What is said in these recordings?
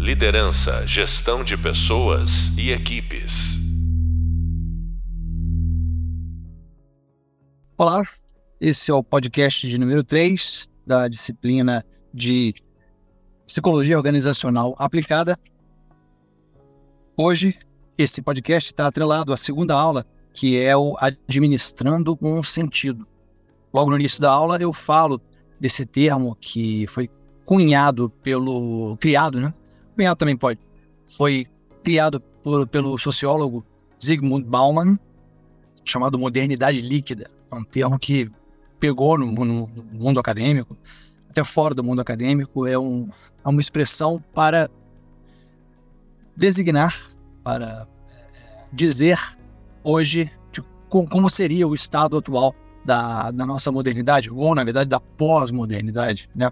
Liderança, gestão de pessoas e equipes. Olá, esse é o podcast de número 3 da disciplina de Psicologia Organizacional Aplicada. Hoje, esse podcast está atrelado à segunda aula, que é o Administrando um Sentido. Logo no início da aula, eu falo desse termo que foi cunhado pelo. criado, né? Cunhado também pode. Foi criado por, pelo sociólogo Zygmunt Bauman, chamado modernidade líquida. É um termo que pegou no, no mundo acadêmico, até fora do mundo acadêmico, é, um, é uma expressão para designar, para é, dizer hoje de como seria o estado atual da, da nossa modernidade, ou na verdade da pós-modernidade, né?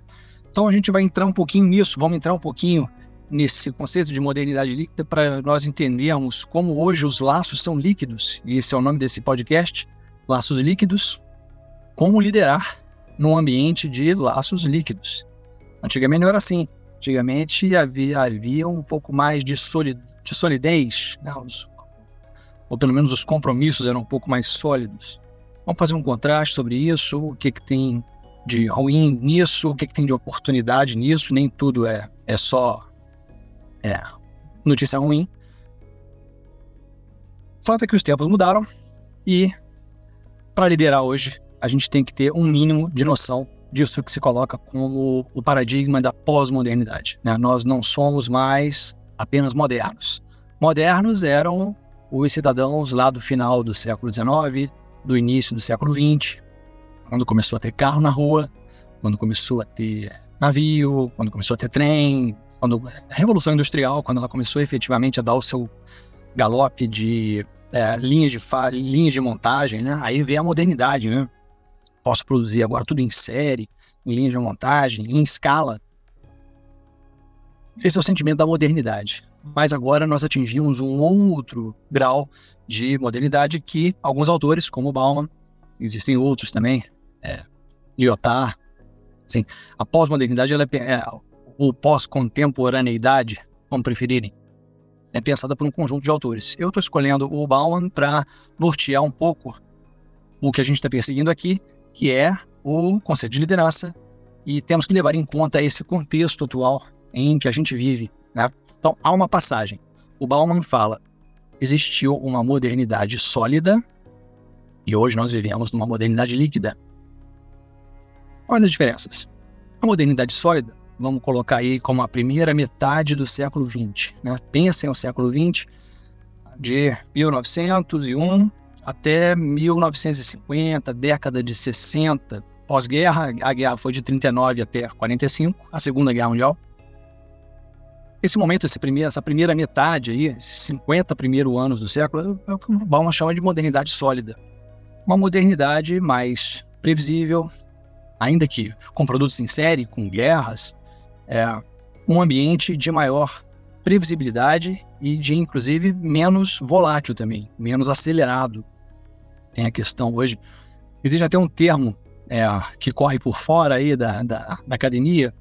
Então a gente vai entrar um pouquinho nisso, vamos entrar um pouquinho nesse conceito de modernidade líquida para nós entendermos como hoje os laços são líquidos, e esse é o nome desse podcast, Laços Líquidos, como liderar num ambiente de laços líquidos. Antigamente não era assim. Antigamente havia, havia um pouco mais de, solid, de solidez, né? os, ou pelo menos os compromissos eram um pouco mais sólidos. Vamos fazer um contraste sobre isso, o que, que tem de ruim nisso, o que, que tem de oportunidade nisso, nem tudo é, é só é, notícia ruim. Fato é que os tempos mudaram e para liderar hoje a gente tem que ter um mínimo de noção disso que se coloca como o paradigma da pós-modernidade. Né? Nós não somos mais apenas modernos. Modernos eram os cidadãos lá do final do século XIX, do início do século XX, quando começou a ter carro na rua, quando começou a ter navio, quando começou a ter trem, quando a Revolução Industrial, quando ela começou efetivamente a dar o seu galope de é, linhas de linhas de montagem, né? Aí veio a modernidade, né? Posso produzir agora tudo em série, em linhas de montagem, em escala. Esse é o sentimento da modernidade. Mas agora nós atingimos um outro grau de modernidade que alguns autores, como Bauman, existem outros também, é, Lyotard, assim, a pós-modernidade, ela é, é, ou pós-contemporaneidade, como preferirem, é pensada por um conjunto de autores. Eu estou escolhendo o Bauman para nortear um pouco o que a gente está perseguindo aqui, que é o conceito de liderança, e temos que levar em conta esse contexto atual em que a gente vive. Né? Então, há uma passagem. O Bauman fala: existiu uma modernidade sólida e hoje nós vivemos numa modernidade líquida. Quais as diferenças? A modernidade sólida, vamos colocar aí como a primeira metade do século XX. Né? Pensem o século XX, de 1901 até 1950, década de 60, pós-guerra, a guerra foi de 39 até 45, a Segunda Guerra Mundial. Esse momento, esse primeiro, essa primeira metade aí, esses 50 primeiros anos do século, é o que o Bauman chama de modernidade sólida uma modernidade mais previsível, ainda que com produtos em série, com guerras, é, um ambiente de maior previsibilidade e de, inclusive, menos volátil também, menos acelerado. Tem a questão hoje. Existe até um termo é, que corre por fora aí da, da, da, academia,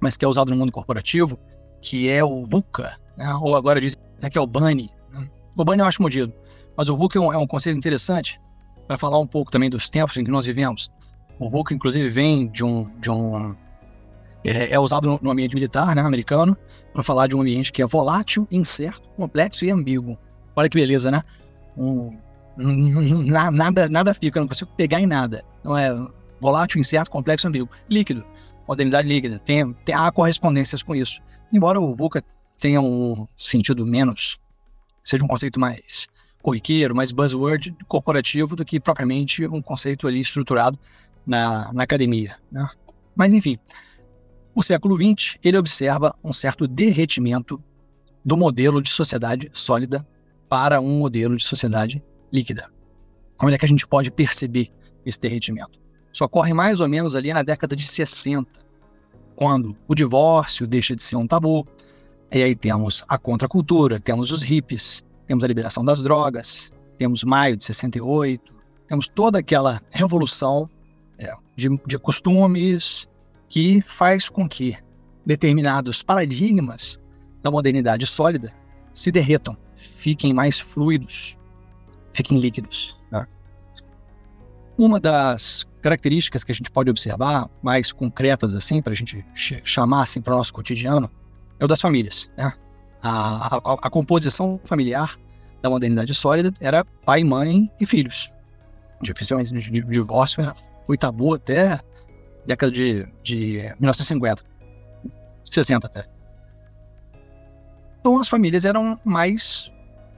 mas que é usado no mundo corporativo, que é o VUCA, né? ou agora diz que é o BANI. Né? O BANI eu acho modido, mas o VUCA é um, é um conceito interessante, para falar um pouco também dos tempos em que nós vivemos. O VUCA, inclusive, vem de um. De um é, é usado no, no, ambiente militar né, americano para falar de um ambiente que é volátil, incerto, complexo e ambíguo. Olha que beleza, né? Um, nada, nada fica, não consigo pegar em nada. Então é volátil, incerto, complexo e ambíguo. Líquido, modernidade líquida. Tem, tem, há correspondências com isso. Embora o VUCA tenha um sentido menos, seja um conceito mais corriqueiro, mais buzzword corporativo do que propriamente um conceito ali estruturado na, na academia. Né? Mas, enfim, o século XX ele observa um certo derretimento do modelo de sociedade sólida para um modelo de sociedade líquida. Como é que a gente pode perceber esse derretimento? Isso ocorre mais ou menos ali na década de 60, quando o divórcio deixa de ser um tabu, e aí temos a contracultura, temos os hippies, temos a liberação das drogas, temos maio de 68, temos toda aquela revolução é, de, de costumes que faz com que determinados paradigmas da modernidade sólida se derretam, fiquem mais fluidos, fiquem líquidos. Né? Uma das características que a gente pode observar, mais concretas assim, para a gente chamar assim para o nosso cotidiano, é o das famílias. Né? A, a, a, composição familiar da modernidade sólida era pai, mãe e filhos. Dificilmente de divórcio era, foi tabu até década de, de 1950, 60 até. Então as famílias eram mais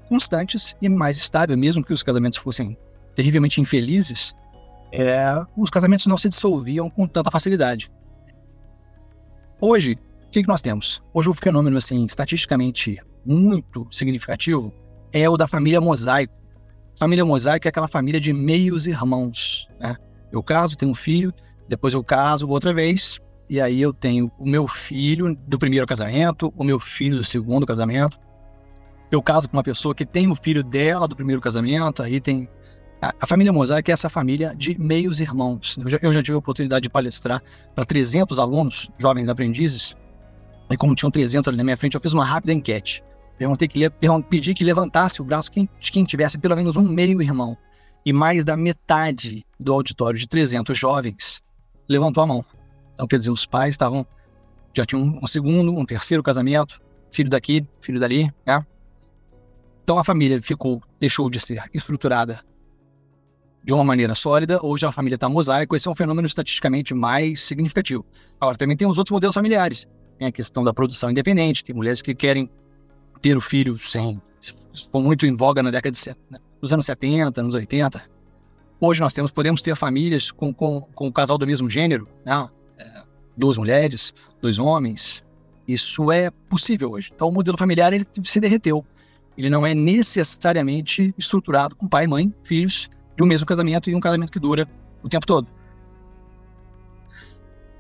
constantes e mais estáveis, mesmo que os casamentos fossem terrivelmente infelizes, é, os casamentos não se dissolviam com tanta facilidade. Hoje, o que, que nós temos? Hoje o fenômeno assim estatisticamente muito significativo é o da família mosaico. Família mosaico é aquela família de meios irmãos. Né? Eu caso, tenho um filho, depois eu caso outra vez, e aí eu tenho o meu filho do primeiro casamento, o meu filho do segundo casamento. Eu caso com uma pessoa que tem o filho dela do primeiro casamento, aí tem a, família Mosaic é essa família de meios irmãos. Eu já, eu já tive a oportunidade de palestrar para 300 alunos, jovens aprendizes, e como tinham 300 ali na minha frente, eu fiz uma rápida enquete. Perguntei que pedi que levantasse o braço quem, quem tivesse pelo menos um meio irmão. E mais da metade do auditório de 300 jovens levantou a mão. Então, quer dizer, os pais estavam já tinham um segundo, um terceiro casamento, filho daqui, filho dali, né? Então a família ficou, deixou de ser estruturada de uma maneira sólida, hoje a família está mosaico, esse é um fenômeno estatisticamente mais significativo. Agora, também tem os outros modelos familiares. Tem a questão da produção independente, tem mulheres que querem ter o filho sem. Foi muito em voga na década de, né, nos anos 70, anos 80. Hoje nós temos, podemos ter famílias com, com, com o casal do mesmo gênero, né? É, duas mulheres, dois homens. Isso é possível hoje. Então o modelo familiar ele se derreteu. Ele não é necessariamente estruturado com pai, mãe, filhos de um mesmo casamento e um casamento que dura o tempo todo.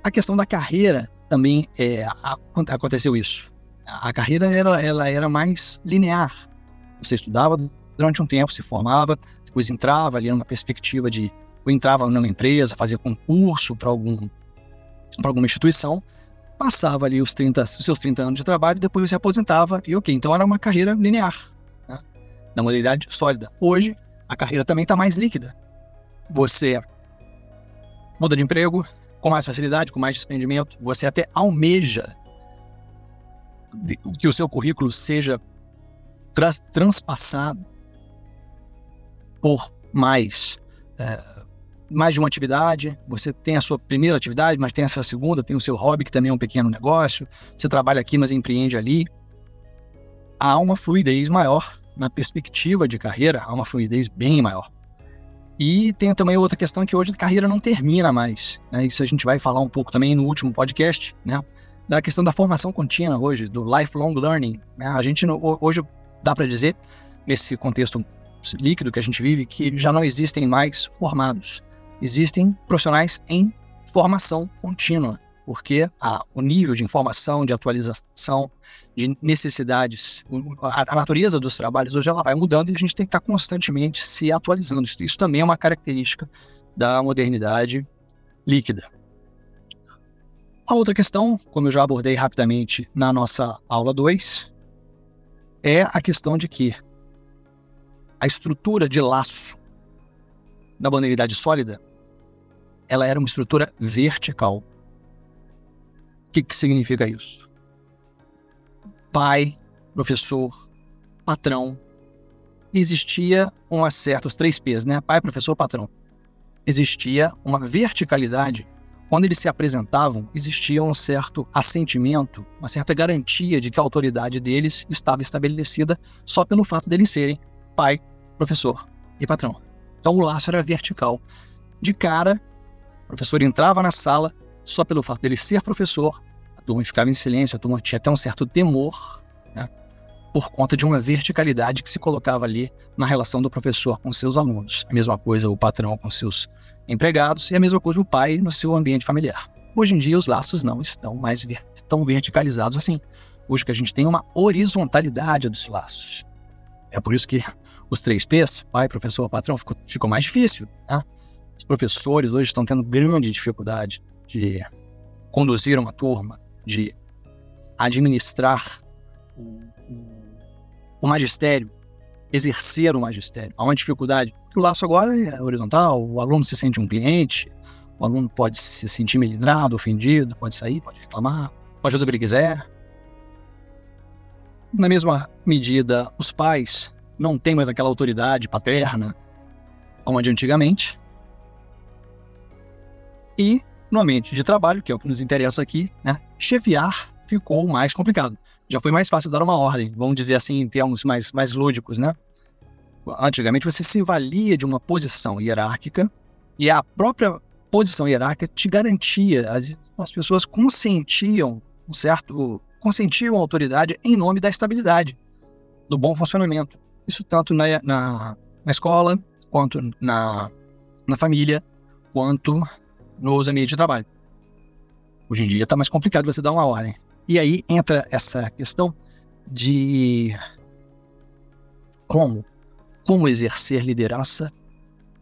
A questão da carreira também é, aconteceu isso. A carreira era, ela era mais linear. Você estudava durante um tempo, se formava, depois entrava ali numa perspectiva de ou entrava numa empresa, fazia concurso para algum para alguma instituição, passava ali os 30, os seus 30 anos de trabalho, depois se aposentava e ok, então era uma carreira linear, né? da modalidade sólida. Hoje a carreira também está mais líquida. Você muda de emprego com mais facilidade, com mais desprendimento, você até almeja que o seu currículo seja trans transpassado por mais é, mais de uma atividade. Você tem a sua primeira atividade, mas tem a sua segunda, tem o seu hobby que também é um pequeno negócio. Você trabalha aqui, mas empreende ali. Há uma fluidez maior na perspectiva de carreira, há uma fluidez bem maior. E tem também outra questão que hoje a carreira não termina mais. Né? Isso a gente vai falar um pouco também no último podcast, né? Da questão da formação contínua hoje, do lifelong learning. Né? A gente hoje dá para dizer, nesse contexto líquido que a gente vive, que já não existem mais formados. Existem profissionais em formação contínua porque a, o nível de informação, de atualização, de necessidades, a, natureza dos trabalhos hoje ela vai mudando e a gente tem que estar constantemente se atualizando. Isso, isso também é uma característica da modernidade líquida. A outra questão, como eu já abordei rapidamente na nossa aula 2, é a questão de que a estrutura de laço da modernidade sólida ela era uma estrutura vertical. O que, que significa isso? Pai, professor, patrão. Existia um certos três P's, né? Pai, professor, patrão. Existia uma verticalidade. Quando eles se apresentavam, existia um certo assentimento, uma certa garantia de que a autoridade deles estava estabelecida só pelo fato deles serem pai, professor e patrão. Então o laço era vertical. De cara, o professor entrava na sala, só pelo fato dele ser professor, a turma ficava em silêncio, a turma tinha até um certo temor, né, por conta de uma verticalidade que se colocava ali na relação do professor com seus alunos. A mesma coisa o patrão com seus empregados e a mesma coisa o pai no seu ambiente familiar. Hoje em dia os laços não estão mais ver tão verticalizados assim. Hoje que a gente tem uma horizontalidade dos laços. É por isso que os três P's, pai, professor, patrão, ficou, ficou mais difícil. Né? Os professores hoje estão tendo grande dificuldade de conduzir uma turma, de administrar o, o, o magistério, exercer o magistério. Há uma dificuldade. O laço agora é horizontal, o aluno se sente um cliente, o aluno pode se sentir melindrado, ofendido, pode sair, pode reclamar, pode fazer o que ele quiser. Na mesma medida, os pais não têm mais aquela autoridade paterna como a de antigamente. E no ambiente de trabalho, que é o que nos interessa aqui, né, chefiar ficou mais complicado. Já foi mais fácil dar uma ordem, vamos dizer assim, em termos mais, mais lúdicos, né? Antigamente você se valia de uma posição hierárquica e a própria posição hierárquica te garantia, as, as pessoas consentiam um certo, consentiam a autoridade em nome da estabilidade, do bom funcionamento. Isso tanto na, na, na escola, quanto na, na família, quanto nos ambientes de trabalho. Hoje em dia está mais complicado você dar uma ordem. E aí entra essa questão de como, como exercer liderança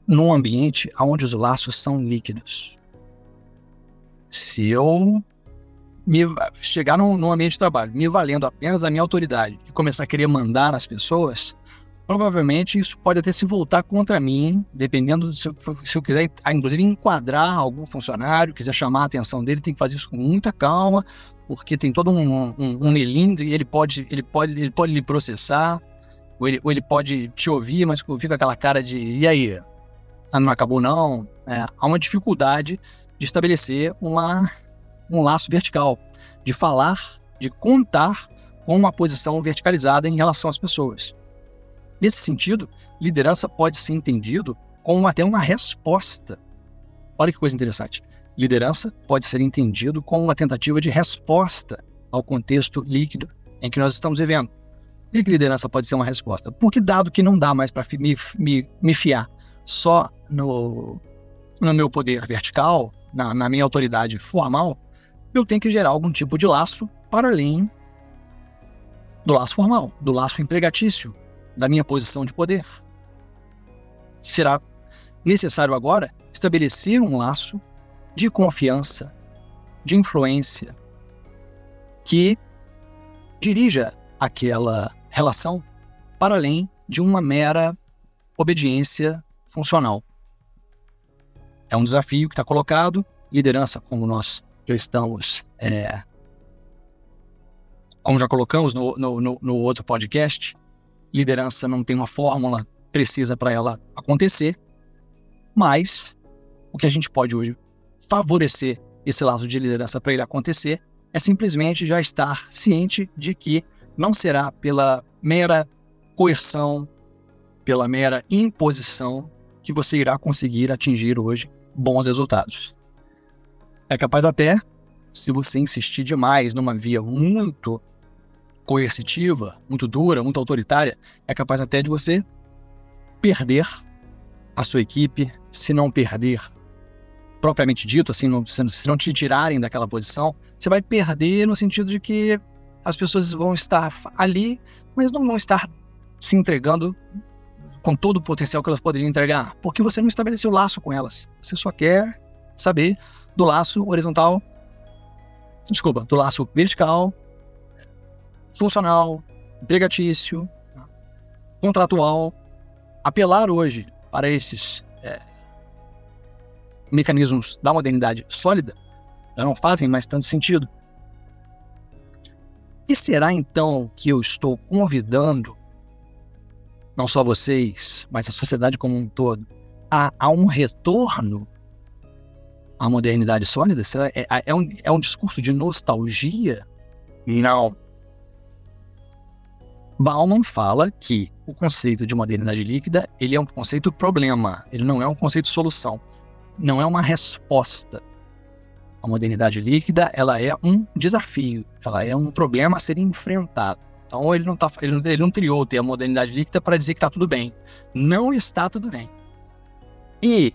num ambiente onde os laços são líquidos. Se eu me, chegar num, num ambiente de trabalho me valendo apenas da minha autoridade e começar a querer mandar nas pessoas, provavelmente isso pode até se voltar contra mim, dependendo se eu, se eu quiser, ah, inclusive, enquadrar algum funcionário, quiser chamar a atenção dele, tem que fazer isso com muita calma, porque tem todo um, um, um melindre e ele pode, ele, pode, ele pode lhe processar, ou ele, ou ele pode te ouvir, mas fica aquela cara de, e aí? Ah, não acabou não? É, há uma dificuldade de estabelecer uma, um laço vertical, de falar, de contar com uma posição verticalizada em relação às pessoas. Nesse sentido, liderança pode ser entendido como até uma resposta. Olha que coisa interessante. Liderança pode ser entendido como uma tentativa de resposta ao contexto líquido em que nós estamos vivendo. Por que liderança pode ser uma resposta? Porque, dado que não dá mais para me, me, me, fiar só no, no meu poder vertical, na, na minha autoridade formal, eu tenho que gerar algum tipo de laço para além do laço formal, do laço empregatício, da minha posição de poder. Será necessário agora estabelecer um laço de confiança, de influência, que dirija aquela relação para além de uma mera obediência funcional. É um desafio que está colocado. Liderança, como nós já estamos, é, como já colocamos no, no, no, no outro podcast, liderança não tem uma fórmula precisa para ela acontecer, mas o que a gente pode hoje favorecer esse lado de liderança para ele acontecer é simplesmente já estar ciente de que não será pela mera coerção, pela mera imposição que você irá conseguir atingir hoje bons resultados. É capaz até, se você insistir demais numa via muito coercitiva, muito dura, muito autoritária, é capaz até de você perder a sua equipe, se não perder propriamente dito, assim, não, se não te tirarem daquela posição, você vai perder no sentido de que as pessoas vão estar ali, mas não vão estar se entregando com todo o potencial que elas poderiam entregar, porque você não estabeleceu laço com elas. Você só quer saber do laço horizontal, desculpa, do laço vertical funcional, empregatício, contratual, apelar hoje para esses é, mecanismos da modernidade sólida já não fazem mais tanto sentido. E será então que eu estou convidando não só vocês, mas a sociedade como um todo, a, a um retorno à modernidade sólida? Será, é, é, um, é um discurso de nostalgia? Não. Bauman fala que o conceito de modernidade líquida ele é um conceito problema, ele não é um conceito solução, não é uma resposta. A modernidade líquida ela é um desafio, ela é um problema a ser enfrentado. Então ele não, tá, ele não, ele não criou ter a modernidade líquida para dizer que está tudo bem. Não está tudo bem. E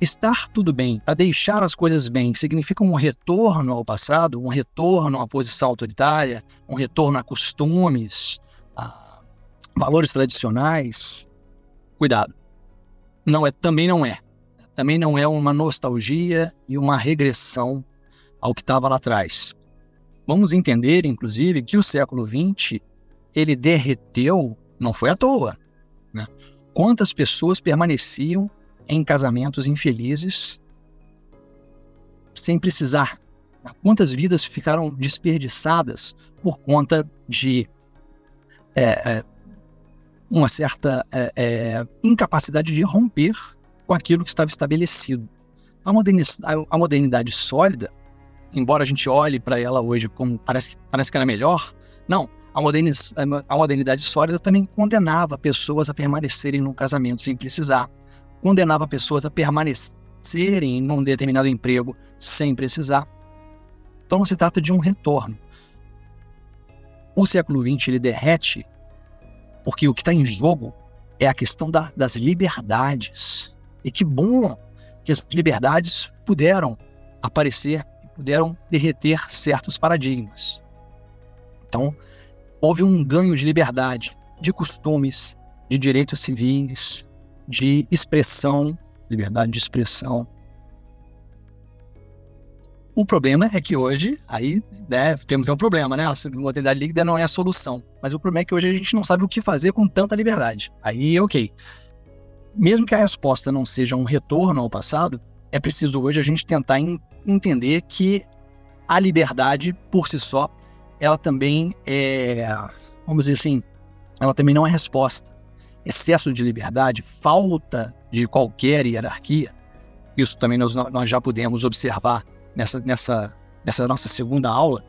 estar tudo bem, para deixar as coisas bem, significa um retorno ao passado, um retorno à posição autoritária, um retorno a costumes, valores tradicionais, cuidado. Não é, também não é. Também não é uma nostalgia e uma regressão ao que estava lá atrás. Vamos entender, inclusive, que o século XX ele derreteu não foi à toa. Né? Quantas pessoas permaneciam em casamentos infelizes sem precisar? Quantas vidas ficaram desperdiçadas por conta de é, é, uma certa é, é incapacidade de romper com aquilo que estava estabelecido? A modernidade, a modernidade sólida, embora a gente olhe para ela hoje como parece, parece que era melhor, não, a, moderniz, a modernidade sólida também condenava pessoas a permanecerem num casamento sem precisar, condenava pessoas a permanecerem num determinado emprego sem precisar. Então se trata de um retorno. O século XX ele derrete porque o que está em jogo é a questão da, das liberdades. E que bom que as liberdades puderam aparecer e puderam derreter certos paradigmas. Então, houve um ganho de liberdade, de costumes, de direitos civis, de expressão, liberdade de expressão. O problema é que hoje, aí né, temos um problema, né? A modernidade líquida não é a solução. Mas o problema é que hoje a gente não sabe o que fazer com tanta liberdade. Aí, ok. Mesmo que a resposta não seja um retorno ao passado, é preciso hoje a gente tentar entender que a liberdade, por si só, ela também é, vamos dizer assim, ela também não é resposta. Excesso de liberdade, falta de qualquer hierarquia, isso também nós, nós já pudemos observar nessa, nessa, nessa nossa segunda aula.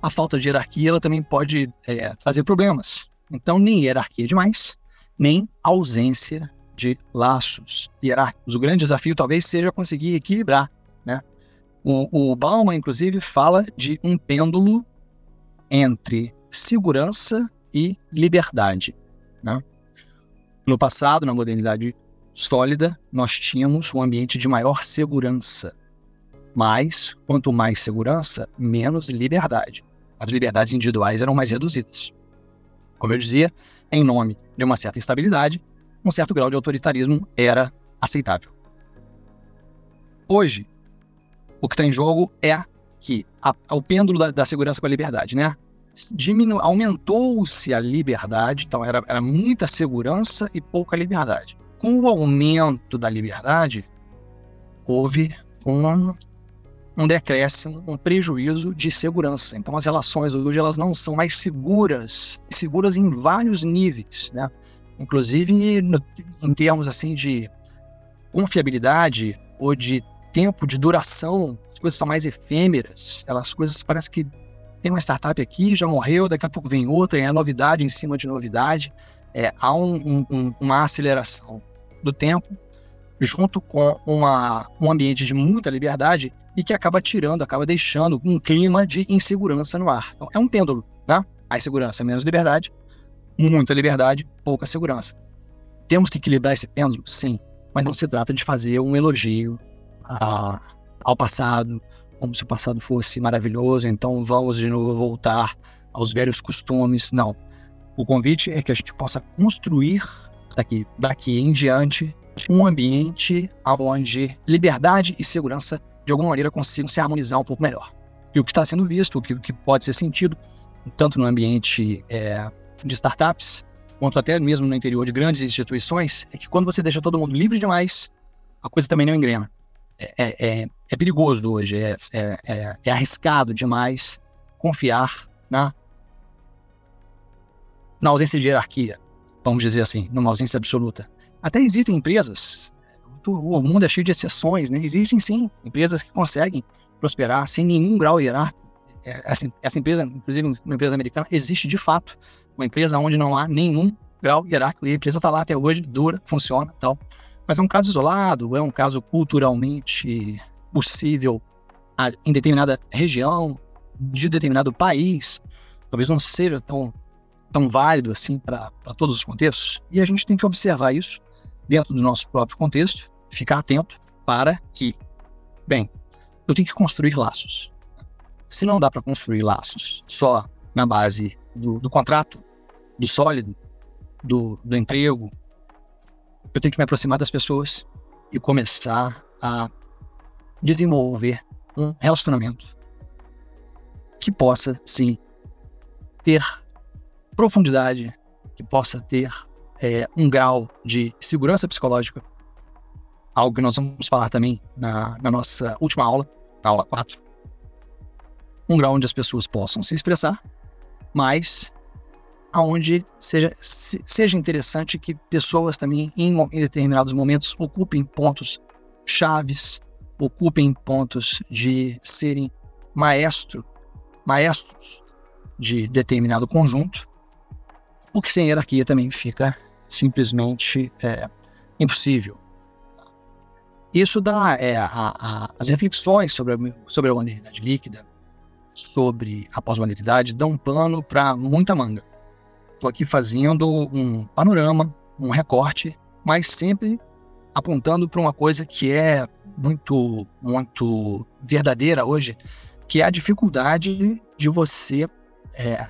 A falta de hierarquia ela também pode é, trazer problemas. Então, nem hierarquia demais, nem ausência de laços hierárquicos. O grande desafio talvez seja conseguir equilibrar, né? O, o Bauman, inclusive, fala de um pêndulo entre segurança e liberdade. Né? No passado, na modernidade sólida, nós tínhamos um ambiente de maior segurança. Mas, quanto mais segurança, menos liberdade. As liberdades individuais eram mais reduzidas. Como eu dizia, em nome de uma certa instabilidade, um certo grau de autoritarismo era aceitável. Hoje, o que está em jogo é que a, o pêndulo da, da, segurança com a liberdade, né? Diminu aumentou-se a liberdade, então era, era muita segurança e pouca liberdade. Com o aumento da liberdade, houve um, um decréscimo, um prejuízo de segurança. Então as relações hoje elas não são mais seguras, seguras em vários níveis, né? Inclusive no, em termos assim de confiabilidade ou de tempo de duração, as coisas são mais efêmeras, elas coisas parece que tem uma startup aqui, já morreu, daqui a pouco vem outra, é novidade em cima de novidade, é, há um, um, uma aceleração do tempo, junto com uma, um ambiente de muita liberdade e que acaba tirando, acaba deixando um clima de insegurança no ar. Então, é um pêndulo, né? A insegurança, menos liberdade, muita liberdade, pouca segurança. Temos que equilibrar esse pêndulo? Sim, mas não se trata de fazer um elogio a, ao passado, como se o passado fosse maravilhoso, então vamos de novo voltar aos velhos costumes. Não. O convite é que a gente possa construir daqui, daqui em diante um ambiente onde liberdade e segurança de alguma maneira consigam se harmonizar um pouco melhor. E o que está sendo visto, o que, que pode ser sentido, tanto no ambiente é, de startups, quanto até mesmo no interior de grandes instituições, é que quando você deixa todo mundo livre demais, a coisa também não engrena. É, é, é, é perigoso hoje, é, é, é, é, arriscado demais confiar na, na ausência de hierarquia, vamos dizer assim, numa ausência absoluta. Até existem empresas, o mundo é cheio de exceções, né? Existem sim empresas que conseguem prosperar sem nenhum grau hierárquico. Essa, essa empresa, inclusive uma empresa americana, existe de fato. Uma empresa onde não há nenhum grau hierárquico e a empresa está lá até hoje, dura, funciona tal. Mas é um caso isolado, é um caso culturalmente possível em determinada região, de determinado país. Talvez não seja tão, tão válido assim para todos os contextos. E a gente tem que observar isso dentro do nosso próprio contexto, ficar atento para que, bem, eu tenho que construir laços. Se não dá para construir laços só na base do, do contrato, do sólido, do, do emprego, eu tenho que me aproximar das pessoas e começar a desenvolver um relacionamento que possa, sim, ter profundidade, que possa ter é, um grau de segurança psicológica, algo que nós vamos falar também na, na nossa última aula, na aula 4. Um grau onde as pessoas possam se expressar, mas aonde seja, seja interessante que pessoas também, em, em determinados momentos, ocupem pontos chaves, ocupem pontos de serem maestro, maestros de determinado conjunto, o que sem hierarquia também fica simplesmente é, impossível. Isso dá é, a, a, as reflexões sobre a, sobre a modernidade líquida, sobre a pós-modernidade, dão um plano para muita manga. Estou aqui fazendo um panorama, um recorte, mas sempre apontando para uma coisa que é muito, muito verdadeira hoje, que é a dificuldade de você é,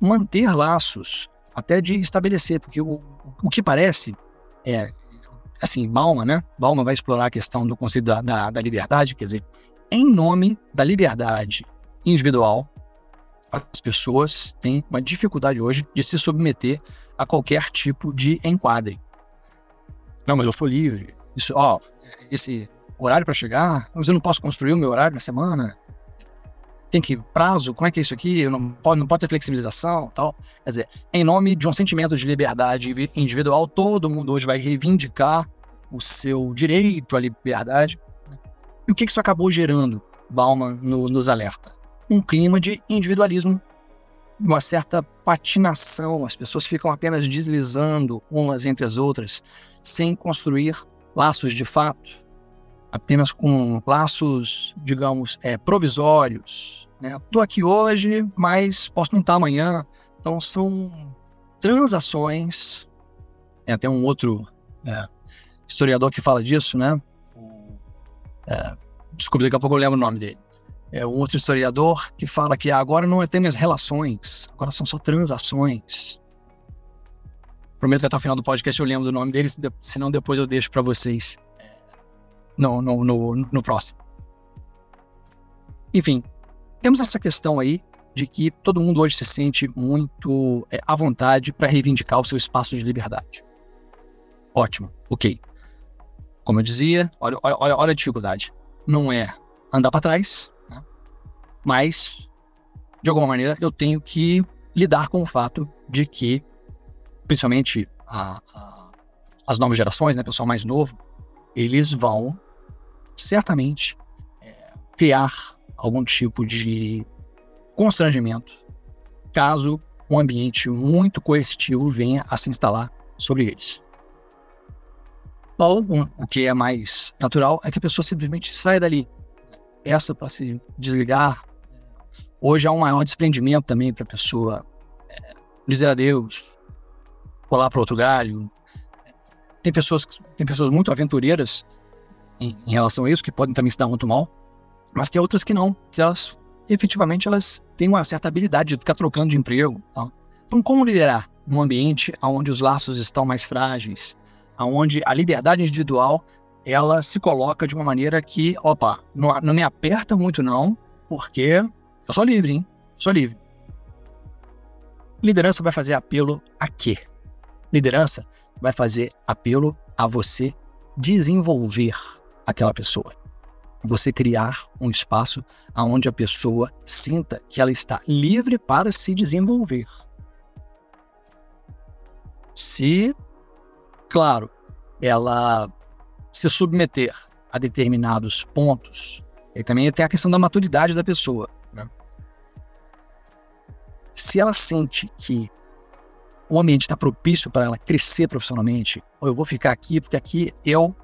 manter laços, até de estabelecer, porque o, o que parece é, assim, Bauman, né? Bauman vai explorar a questão do conceito da, da, da liberdade, quer dizer, em nome da liberdade individual, as pessoas têm uma dificuldade hoje de se submeter a qualquer tipo de enquadre. Não, mas eu sou livre. Isso, ó, esse horário para chegar, mas eu não posso construir o meu horário na semana. Tem que prazo, como é que é isso aqui? Não pode, não pode ter flexibilização, tal. Quer dizer, em nome de um sentimento de liberdade individual, todo mundo hoje vai reivindicar o seu direito à liberdade. E o que isso acabou gerando, Bauman no, nos alerta? Um clima de individualismo, uma certa patinação, as pessoas ficam apenas deslizando umas entre as outras, sem construir laços de fato, apenas com laços, digamos, é, provisórios. Né? Estou aqui hoje, mas posso não estar amanhã. Então são transações. Tem até um outro é, historiador que fala disso, né? É, desculpa, daqui a pouco eu lembro o nome dele. É um outro historiador que fala que agora não é mais relações, agora são só transações. Prometo que até o final do podcast eu lembro do nome dele, senão depois eu deixo para vocês é, no, no, no, no próximo. Enfim, temos essa questão aí de que todo mundo hoje se sente muito é, à vontade para reivindicar o seu espaço de liberdade. Ótimo, ok. Como eu dizia, olha, olha, olha a dificuldade. Não é andar para trás, né? mas, de alguma maneira, eu tenho que lidar com o fato de que principalmente a, a, as novas gerações, né, pessoal mais novo, eles vão certamente é, criar algum tipo de constrangimento caso um ambiente muito coercitivo venha a se instalar sobre eles. Ou o que é mais natural é que a pessoa simplesmente saia dali, peça para se desligar. Hoje há um maior desprendimento também para a pessoa é, dizer adeus, pular para outro galho. Tem pessoas, tem pessoas muito aventureiras em, em, relação a isso, que podem também se dar muito mal, mas tem outras que não, que elas efetivamente elas têm uma certa habilidade de ficar trocando de emprego. Tá? Então, como liderar num ambiente onde os laços estão mais frágeis, onde a liberdade individual ela se coloca de uma maneira que, opa, não, não me aperta muito não, porque eu sou livre, hein? Sou livre. Liderança vai fazer apelo a quê? Liderança vai fazer apelo a você desenvolver aquela pessoa. Você criar um espaço onde a pessoa sinta que ela está livre para se desenvolver. Se, claro, ela se submeter a determinados pontos, e também tem a questão da maturidade da pessoa. Né? Se ela sente que o ambiente está propício para ela crescer profissionalmente, ou eu vou ficar aqui porque aqui eu,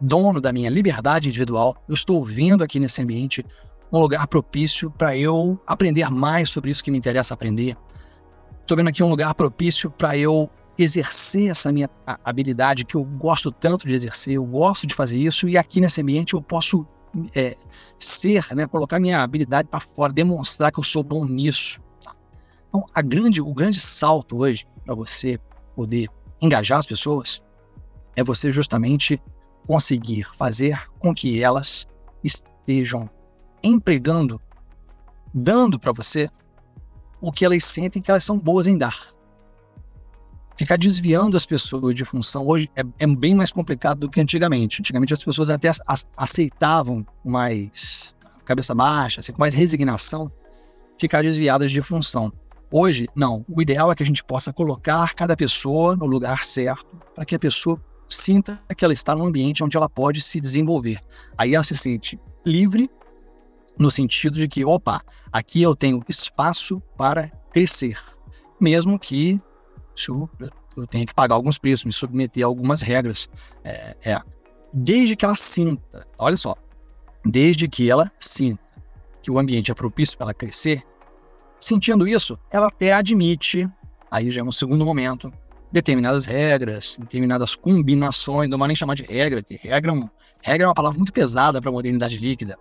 dono da minha liberdade individual, eu estou vendo aqui nesse ambiente um lugar propício para eu aprender mais sobre isso que me interessa aprender. Estou vendo aqui um lugar propício para eu exercer essa minha habilidade que eu gosto tanto de exercer, eu gosto de fazer isso, e aqui nesse ambiente eu posso é, ser, né, colocar minha habilidade para fora, demonstrar que eu sou bom nisso. Então, a grande, o grande salto hoje para você poder engajar as pessoas é você justamente conseguir fazer com que elas estejam empregando, dando para você o que elas sentem que elas são boas em dar. Ficar desviando as pessoas de função hoje é, é bem mais complicado do que antigamente. Antigamente as pessoas até aceitavam mais cabeça baixa, assim, com mais resignação, ficar desviadas de função. Hoje, não. O ideal é que a gente possa colocar cada pessoa no lugar certo para que a pessoa sinta que ela está num ambiente onde ela pode se desenvolver. Aí ela se sente livre no sentido de que, opa, aqui eu tenho espaço para crescer, mesmo que eu, tenha que pagar alguns preços, me submeter a algumas regras. É, é, desde que ela sinta, olha só, desde que ela sinta que o ambiente é propício para ela crescer, sentindo isso, ela até admite, aí já é um segundo momento, determinadas regras, determinadas combinações, não vou nem chamar de regra, que regra, é regra é uma palavra muito pesada para a modernidade líquida.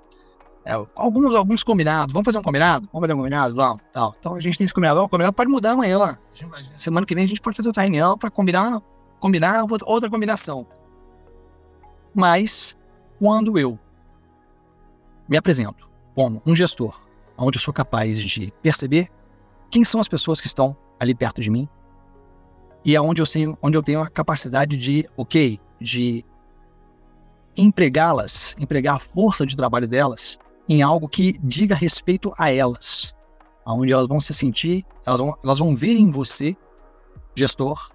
É, alguns, alguns combinados, vamos fazer um combinado? Vamos fazer um combinado? Vamos, tal. Então a gente tem esse combinado, o combinado pode mudar amanhã. Semana que vem a gente pode fazer outra reunião para combinar, combinar outra combinação. Mas, quando eu me apresento como um gestor, onde eu sou capaz de perceber quem são as pessoas que estão ali perto de mim e aonde eu tenho, onde eu tenho a capacidade de, ok, de empregá-las, empregar a força de trabalho delas em algo que diga respeito a elas, aonde elas vão se sentir, elas vão, elas vão ver em você, gestor,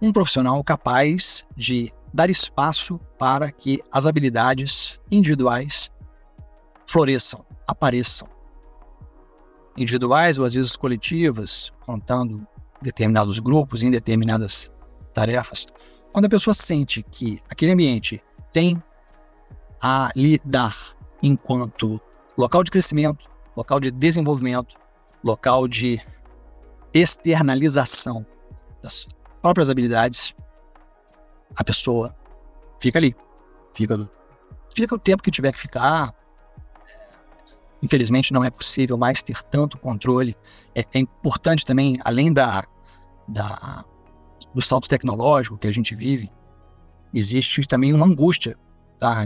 um profissional capaz de dar espaço para que as habilidades individuais floresçam, apareçam. Individuais ou às vezes coletivas, contando determinados grupos, em determinadas tarefas. Quando a pessoa sente que aquele ambiente tem a lhe dar enquanto local de crescimento, local de desenvolvimento, local de externalização das próprias habilidades, a pessoa fica ali. Fica, fica o tempo que tiver que ficar, Infelizmente, não é possível mais ter tanto controle. É, é importante também, além da, da, do salto tecnológico que a gente vive, existe também uma angústia. Tá?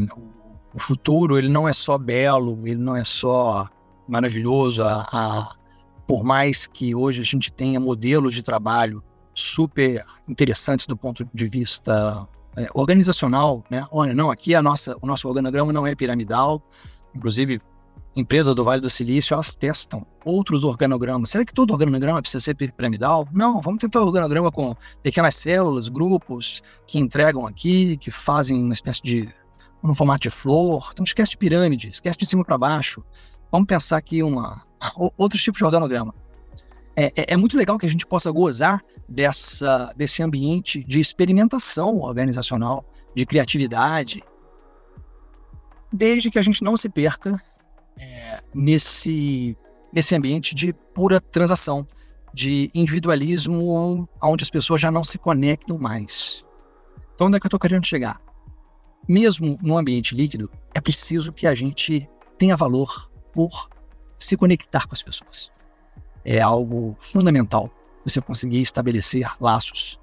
O futuro ele não é só belo, ele não é só maravilhoso. A, a, por mais que hoje a gente tenha modelos de trabalho super interessantes do ponto de vista é, organizacional, né? Olha, não, aqui a nossa, o nosso organograma não é piramidal, inclusive empresas do Vale do Silício, elas testam outros organogramas. Será que todo organograma precisa ser piramidal? Não, vamos tentar um organograma com pequenas células, grupos que entregam aqui, que fazem uma espécie de um formato de flor. Então esquece de pirâmide, esquece de cima para baixo. Vamos pensar aqui uma outros tipos de organograma. É, é, é, muito legal que a gente possa gozar dessa, desse ambiente de experimentação organizacional, de criatividade, desde que a gente não se perca nesse, nesse ambiente de pura transação, de individualismo, onde as pessoas já não se conectam mais. Então, onde é que eu estou querendo chegar? Mesmo no ambiente líquido, é preciso que a gente tenha valor por se conectar com as pessoas. É algo fundamental você conseguir estabelecer laços,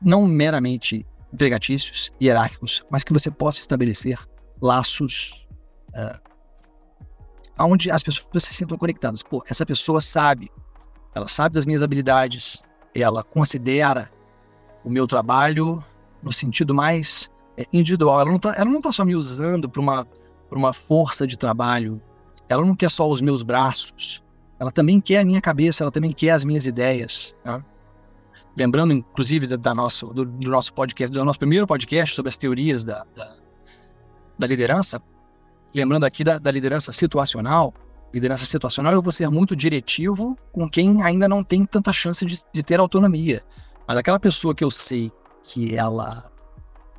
não meramente empregatícios, hierárquicos, mas que você possa estabelecer laços uh, onde as pessoas se sintam conectadas. Pô, essa pessoa sabe, ela sabe das minhas habilidades, ela considera o meu trabalho no sentido mais é, individual. Ela não está tá só me usando para uma, uma força de trabalho, ela não quer só os meus braços, ela também quer a minha cabeça, ela também quer as minhas ideias. Né? Lembrando, inclusive, da, da nosso, do, do, nosso podcast, do nosso primeiro podcast sobre as teorias da, da, da liderança, lembrando aqui da, da liderança situacional, liderança situacional eu vou ser muito diretivo com quem ainda não tem tanta chance de, de, ter autonomia. Mas aquela pessoa que eu sei que ela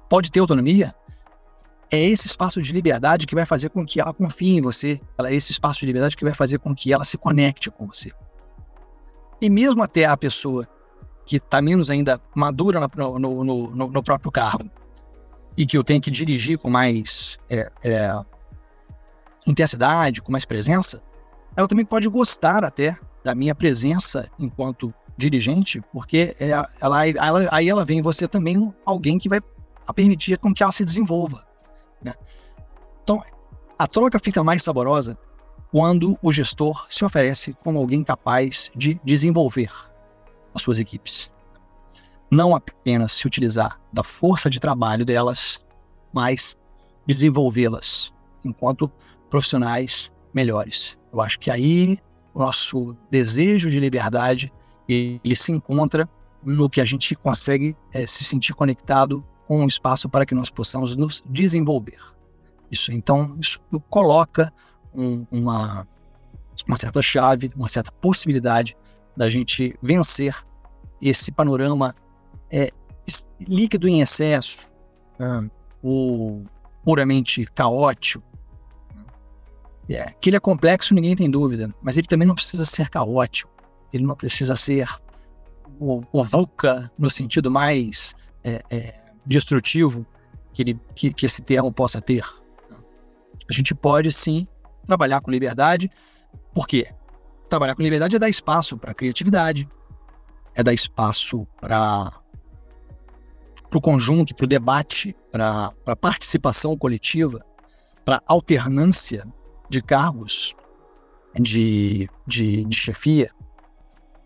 pode ter autonomia, é esse espaço de liberdade que vai fazer com que ela confie em você. É esse espaço de liberdade que vai fazer com que ela se conecte com você. E mesmo até a pessoa que está menos ainda madura no, no, no, no, próprio cargo e que eu tenho que dirigir com mais é, é, intensidade, com mais presença, ela também pode gostar até da minha presença enquanto dirigente, porque é, ela, ela, aí ela vem em você também alguém que vai permitir com que ela se desenvolva. Né? Então, a troca fica mais saborosa quando o gestor se oferece como alguém capaz de desenvolver as suas equipes. Não apenas se utilizar da força de trabalho delas, mas desenvolvê-las enquanto profissionais melhores. Eu acho que aí o nosso desejo de liberdade ele se encontra no que a gente consegue é, se sentir conectado com o espaço para que nós possamos nos desenvolver. Isso então isso coloca um, uma uma certa chave, uma certa possibilidade da gente vencer esse panorama é, líquido em excesso, ah, o puramente caótico. É, que ele é complexo, ninguém tem dúvida, mas ele também não precisa ser caótico. Ele não precisa ser o, o VUCA no sentido mais é, é, destrutivo que, ele, que, que esse termo possa ter. A gente pode sim trabalhar com liberdade, por quê? Trabalhar com liberdade é dar espaço para criatividade, é dar espaço para o conjunto, para o debate, para a participação coletiva, para alternância de cargos de, de, de chefia.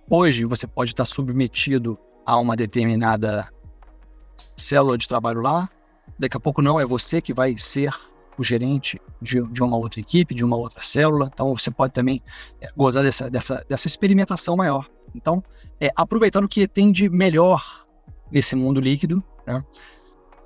Hoje você pode estar submetido a uma determinada célula de trabalho lá, daqui a pouco não é você que vai ser o gerente de, de uma outra equipe, de uma outra célula. Então você pode também é, gozar dessa, dessa, dessa experimentação maior. Então, é, aproveitando o que tem de melhor nesse mundo líquido, né,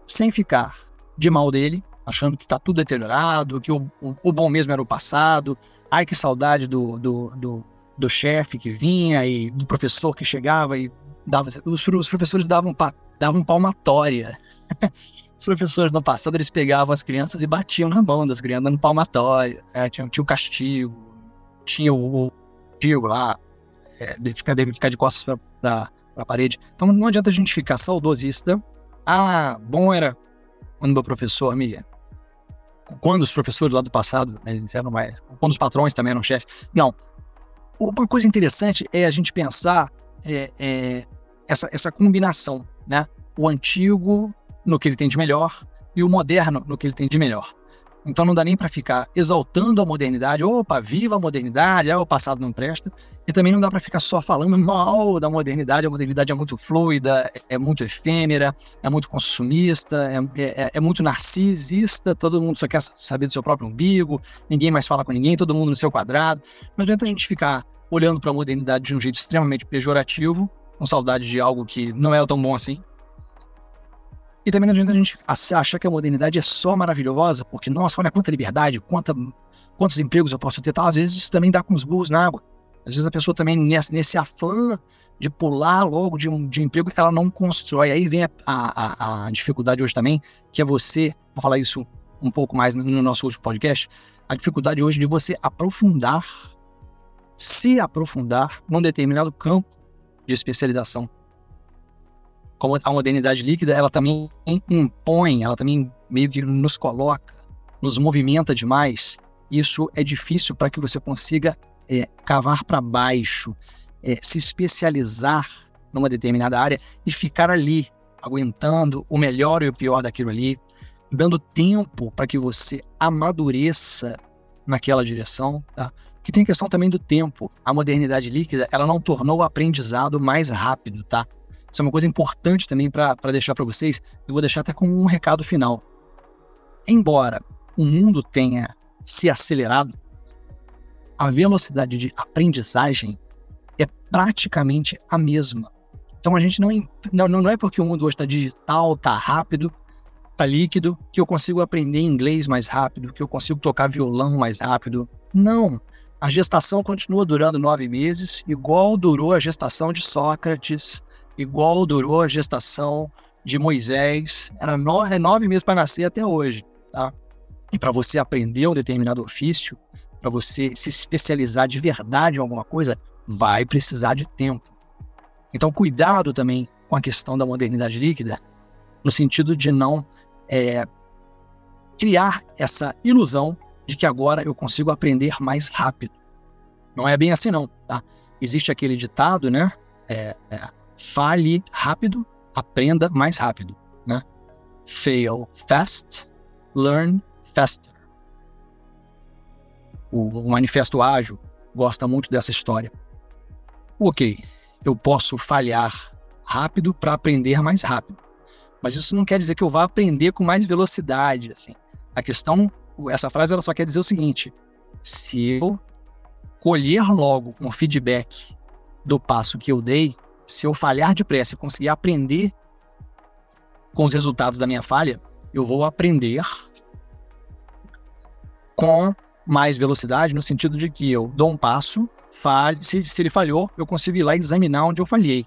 sem ficar de mal dele, achando que está tudo deteriorado, que o, o, o, bom mesmo era o passado. Ai, que saudade do, do, do, do chefe que vinha e do professor que chegava e dava. Os, os professores davam, davam palmatória. Os professores no passado, eles pegavam as crianças e batiam na mão das crianças, dando palmatória. Né? Tinha, tinha o castigo, tinha o, o castigo lá, é, de ficar, de ficar de costas para a parede. Então não adianta a gente ficar saudosista. Ah, bom era quando meu professor me... Quando os professores lá do passado, né, eles eram mais... Quando os patrões também eram chefes. Não. Uma coisa interessante é a gente pensar é, é, essa, essa combinação, né? O antigo no que ele tem de melhor e o moderno no que ele tem de melhor. Então não dá nem para ficar exaltando a modernidade, opa, viva a modernidade, ah, o passado não presta, e também não dá para ficar só falando mal da modernidade, a modernidade é muito fluida, é muito efêmera, é muito consumista, é, é, é muito narcisista, todo mundo só quer saber do seu próprio umbigo, ninguém mais fala com ninguém, todo mundo no seu quadrado. Não adianta a gente ficar olhando para a modernidade de um jeito extremamente pejorativo, com saudade de algo que não é tão bom assim, e também não adianta a gente achar que a modernidade é só maravilhosa, porque, nossa, olha quanta liberdade, quanta, quantos empregos eu posso ter. Tal. Às vezes isso também dá com os burros na água. Às vezes a pessoa também, nesse, nesse afã de pular logo de um, de um emprego que ela não constrói. Aí vem a, a, a, dificuldade hoje também, que é você, vou falar isso um pouco mais no, no nosso último podcast, a dificuldade hoje de você aprofundar, se aprofundar num determinado campo de especialização como a modernidade líquida, ela também impõe, ela também meio que nos coloca, nos movimenta demais. Isso é difícil para que você consiga é, cavar para baixo, é, se especializar numa determinada área e ficar ali, aguentando o melhor e o pior daquilo ali, dando tempo para que você amadureça naquela direção, tá? Que tem questão também do tempo. A modernidade líquida, ela não tornou o aprendizado mais rápido, tá? Isso é uma coisa importante também para deixar para vocês. Eu vou deixar até como um recado final. Embora o mundo tenha se acelerado, a velocidade de aprendizagem é praticamente a mesma. Então a gente não, não, não é porque o mundo hoje está digital, está rápido, está líquido, que eu consigo aprender inglês mais rápido, que eu consigo tocar violão mais rápido. Não. A gestação continua durando nove meses, igual durou a gestação de Sócrates, igual durou a gestação de Moisés, era nove, é nove meses para nascer até hoje, tá? E para você aprender um determinado ofício, para você se especializar de verdade em alguma coisa, vai precisar de tempo. Então, cuidado também com a questão da modernidade líquida, no sentido de não é, criar essa ilusão de que agora eu consigo aprender mais rápido. Não é bem assim, não, tá? Existe aquele ditado, né? É, é, fale rápido, aprenda mais rápido, né? Fail fast, learn faster. o, Manifesto Ágil gosta muito dessa história. Ok, eu posso falhar rápido para aprender mais rápido, mas isso não quer dizer que eu vá aprender com mais velocidade. Assim. A questão, essa frase ela só quer dizer o seguinte: se eu colher logo um feedback do passo que eu dei, se eu falhar depressa e conseguir aprender com os resultados da minha falha, eu vou aprender com mais velocidade, no sentido de que eu dou um passo, falhe, se, se ele falhou, eu consigo ir lá examinar onde eu falhei.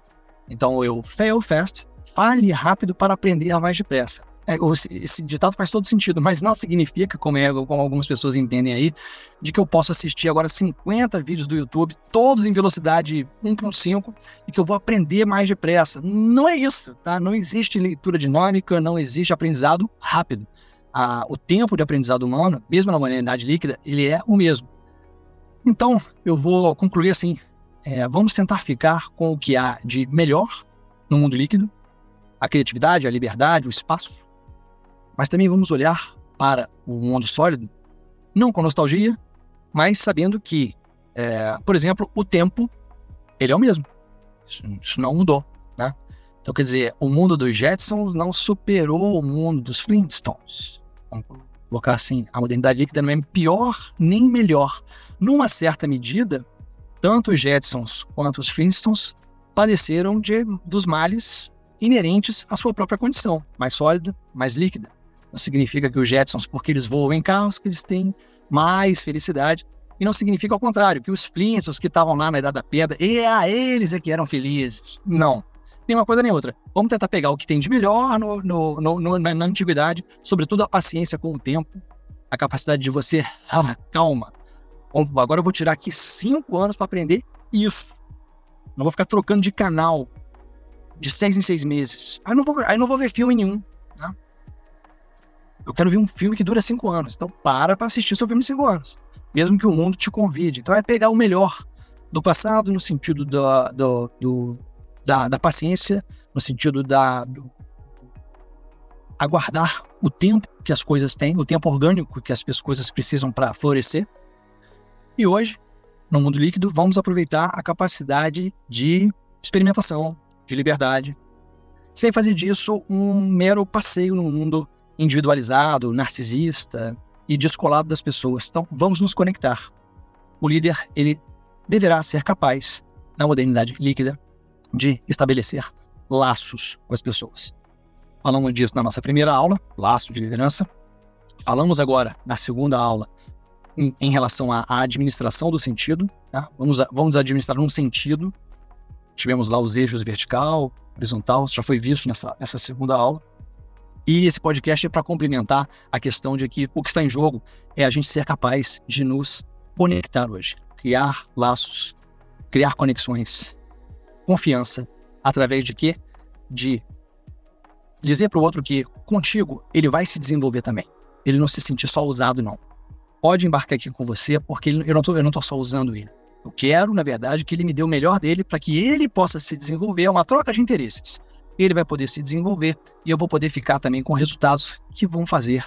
Então eu fail fast, fale rápido para aprender mais depressa. É, esse ditado faz todo sentido, mas não significa, como, é, como algumas pessoas entendem aí, de que eu posso assistir agora 50 vídeos do YouTube, todos em velocidade 1.5, e que eu vou aprender mais depressa. Não é isso, tá? Não existe leitura dinâmica, não existe aprendizado rápido. Ah, o tempo de aprendizado humano, mesmo na modernidade líquida, ele é o mesmo. Então, eu vou concluir assim: é, vamos tentar ficar com o que há de melhor no mundo líquido, a criatividade, a liberdade, o espaço, mas também vamos olhar para o mundo sólido, não com nostalgia, mas sabendo que, é, por exemplo, o tempo, ele é o mesmo. Isso, isso, não mudou, né? Então, quer dizer, o mundo dos Jetsons não superou o mundo dos Flintstones. Vamos colocar assim, a modernidade líquida não é pior nem melhor. Numa certa medida, tanto os Jetsons quanto os Flintstones padeceram de, dos males inerentes à sua própria condição, mais sólida, mais líquida. Não significa que os Jetsons, porque eles voam em carros, que eles têm mais felicidade. E não significa ao contrário, que os Flintstones que estavam lá na Idade da Pedra, e a eles é que eram felizes. Não. Nem uma coisa nem outra. Vamos tentar pegar o que tem de melhor no, no, no, na, na, antiguidade, sobretudo a paciência com o tempo, a capacidade de você, ah, calma. Agora eu vou tirar aqui cinco anos para aprender isso. Não vou ficar trocando de canal de seis em seis meses. Aí não vou, aí não vou ver filme nenhum. Eu quero ver um filme que dura cinco anos. Então para para assistir seu filme de cinco anos. Mesmo que o mundo te convide. Então é pegar o melhor do passado no sentido da, do, do, da, da paciência, no sentido da do, aguardar o tempo que as coisas têm, o tempo orgânico que as coisas precisam para florescer. E hoje, no mundo líquido, vamos aproveitar a capacidade de experimentação, de liberdade, sem fazer disso um mero passeio no mundo individualizado, narcisista e descolado das pessoas. Então, vamos nos conectar. O líder, ele deverá ser capaz, na modernidade líquida, de estabelecer laços com as pessoas. Falamos disso na nossa primeira aula, laço de liderança. Falamos agora, na segunda aula, em, em relação à, à, administração do sentido. Tá? Vamos, vamos administrar um sentido. Tivemos lá os eixos vertical, horizontal, já foi visto nessa, nessa segunda aula. E esse podcast é para complementar a questão de que o que está em jogo é a gente ser capaz de nos conectar hoje, criar laços, criar conexões, confiança, através de quê? De dizer para o outro que contigo ele vai se desenvolver também. Ele não se sentir só usado, não. Pode embarcar aqui com você, porque eu não estou só usando ele. Eu quero, na verdade, que ele me dê o melhor dele para que ele possa se desenvolver. É uma troca de interesses ele vai poder se desenvolver e eu vou poder ficar também com resultados que vão fazer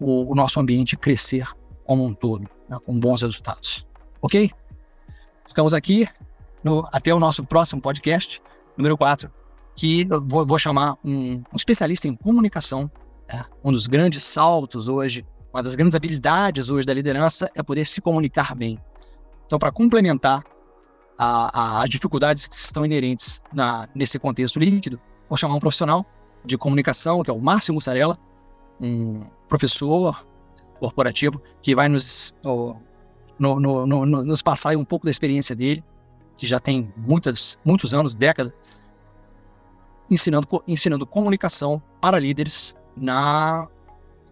o, o nosso ambiente crescer como um todo, né, com bons resultados. Ok? Ficamos aqui no, até o nosso próximo podcast, número 4, que eu vou, vou chamar um, um, especialista em comunicação. Né, um dos grandes saltos hoje, uma das grandes habilidades hoje da liderança é poder se comunicar bem. Então, para complementar a, a, as dificuldades que estão inerentes na, nesse contexto líquido, vou chamar um profissional de comunicação, que é o Márcio Mussarela, um professor corporativo que vai nos, no, no, no, nos passar um pouco da experiência dele, que já tem muitas, muitos anos, décadas, ensinando, ensinando comunicação para líderes na,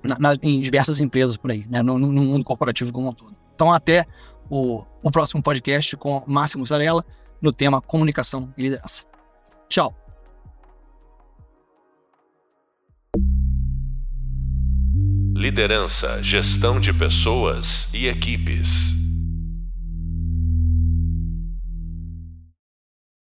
na, na em diversas empresas por aí, né, no, no, mundo corporativo como um todo. Então, até o, o próximo podcast com Márcio Mussarela no tema comunicação e liderança. Tchau! Liderança, gestão de pessoas e equipes.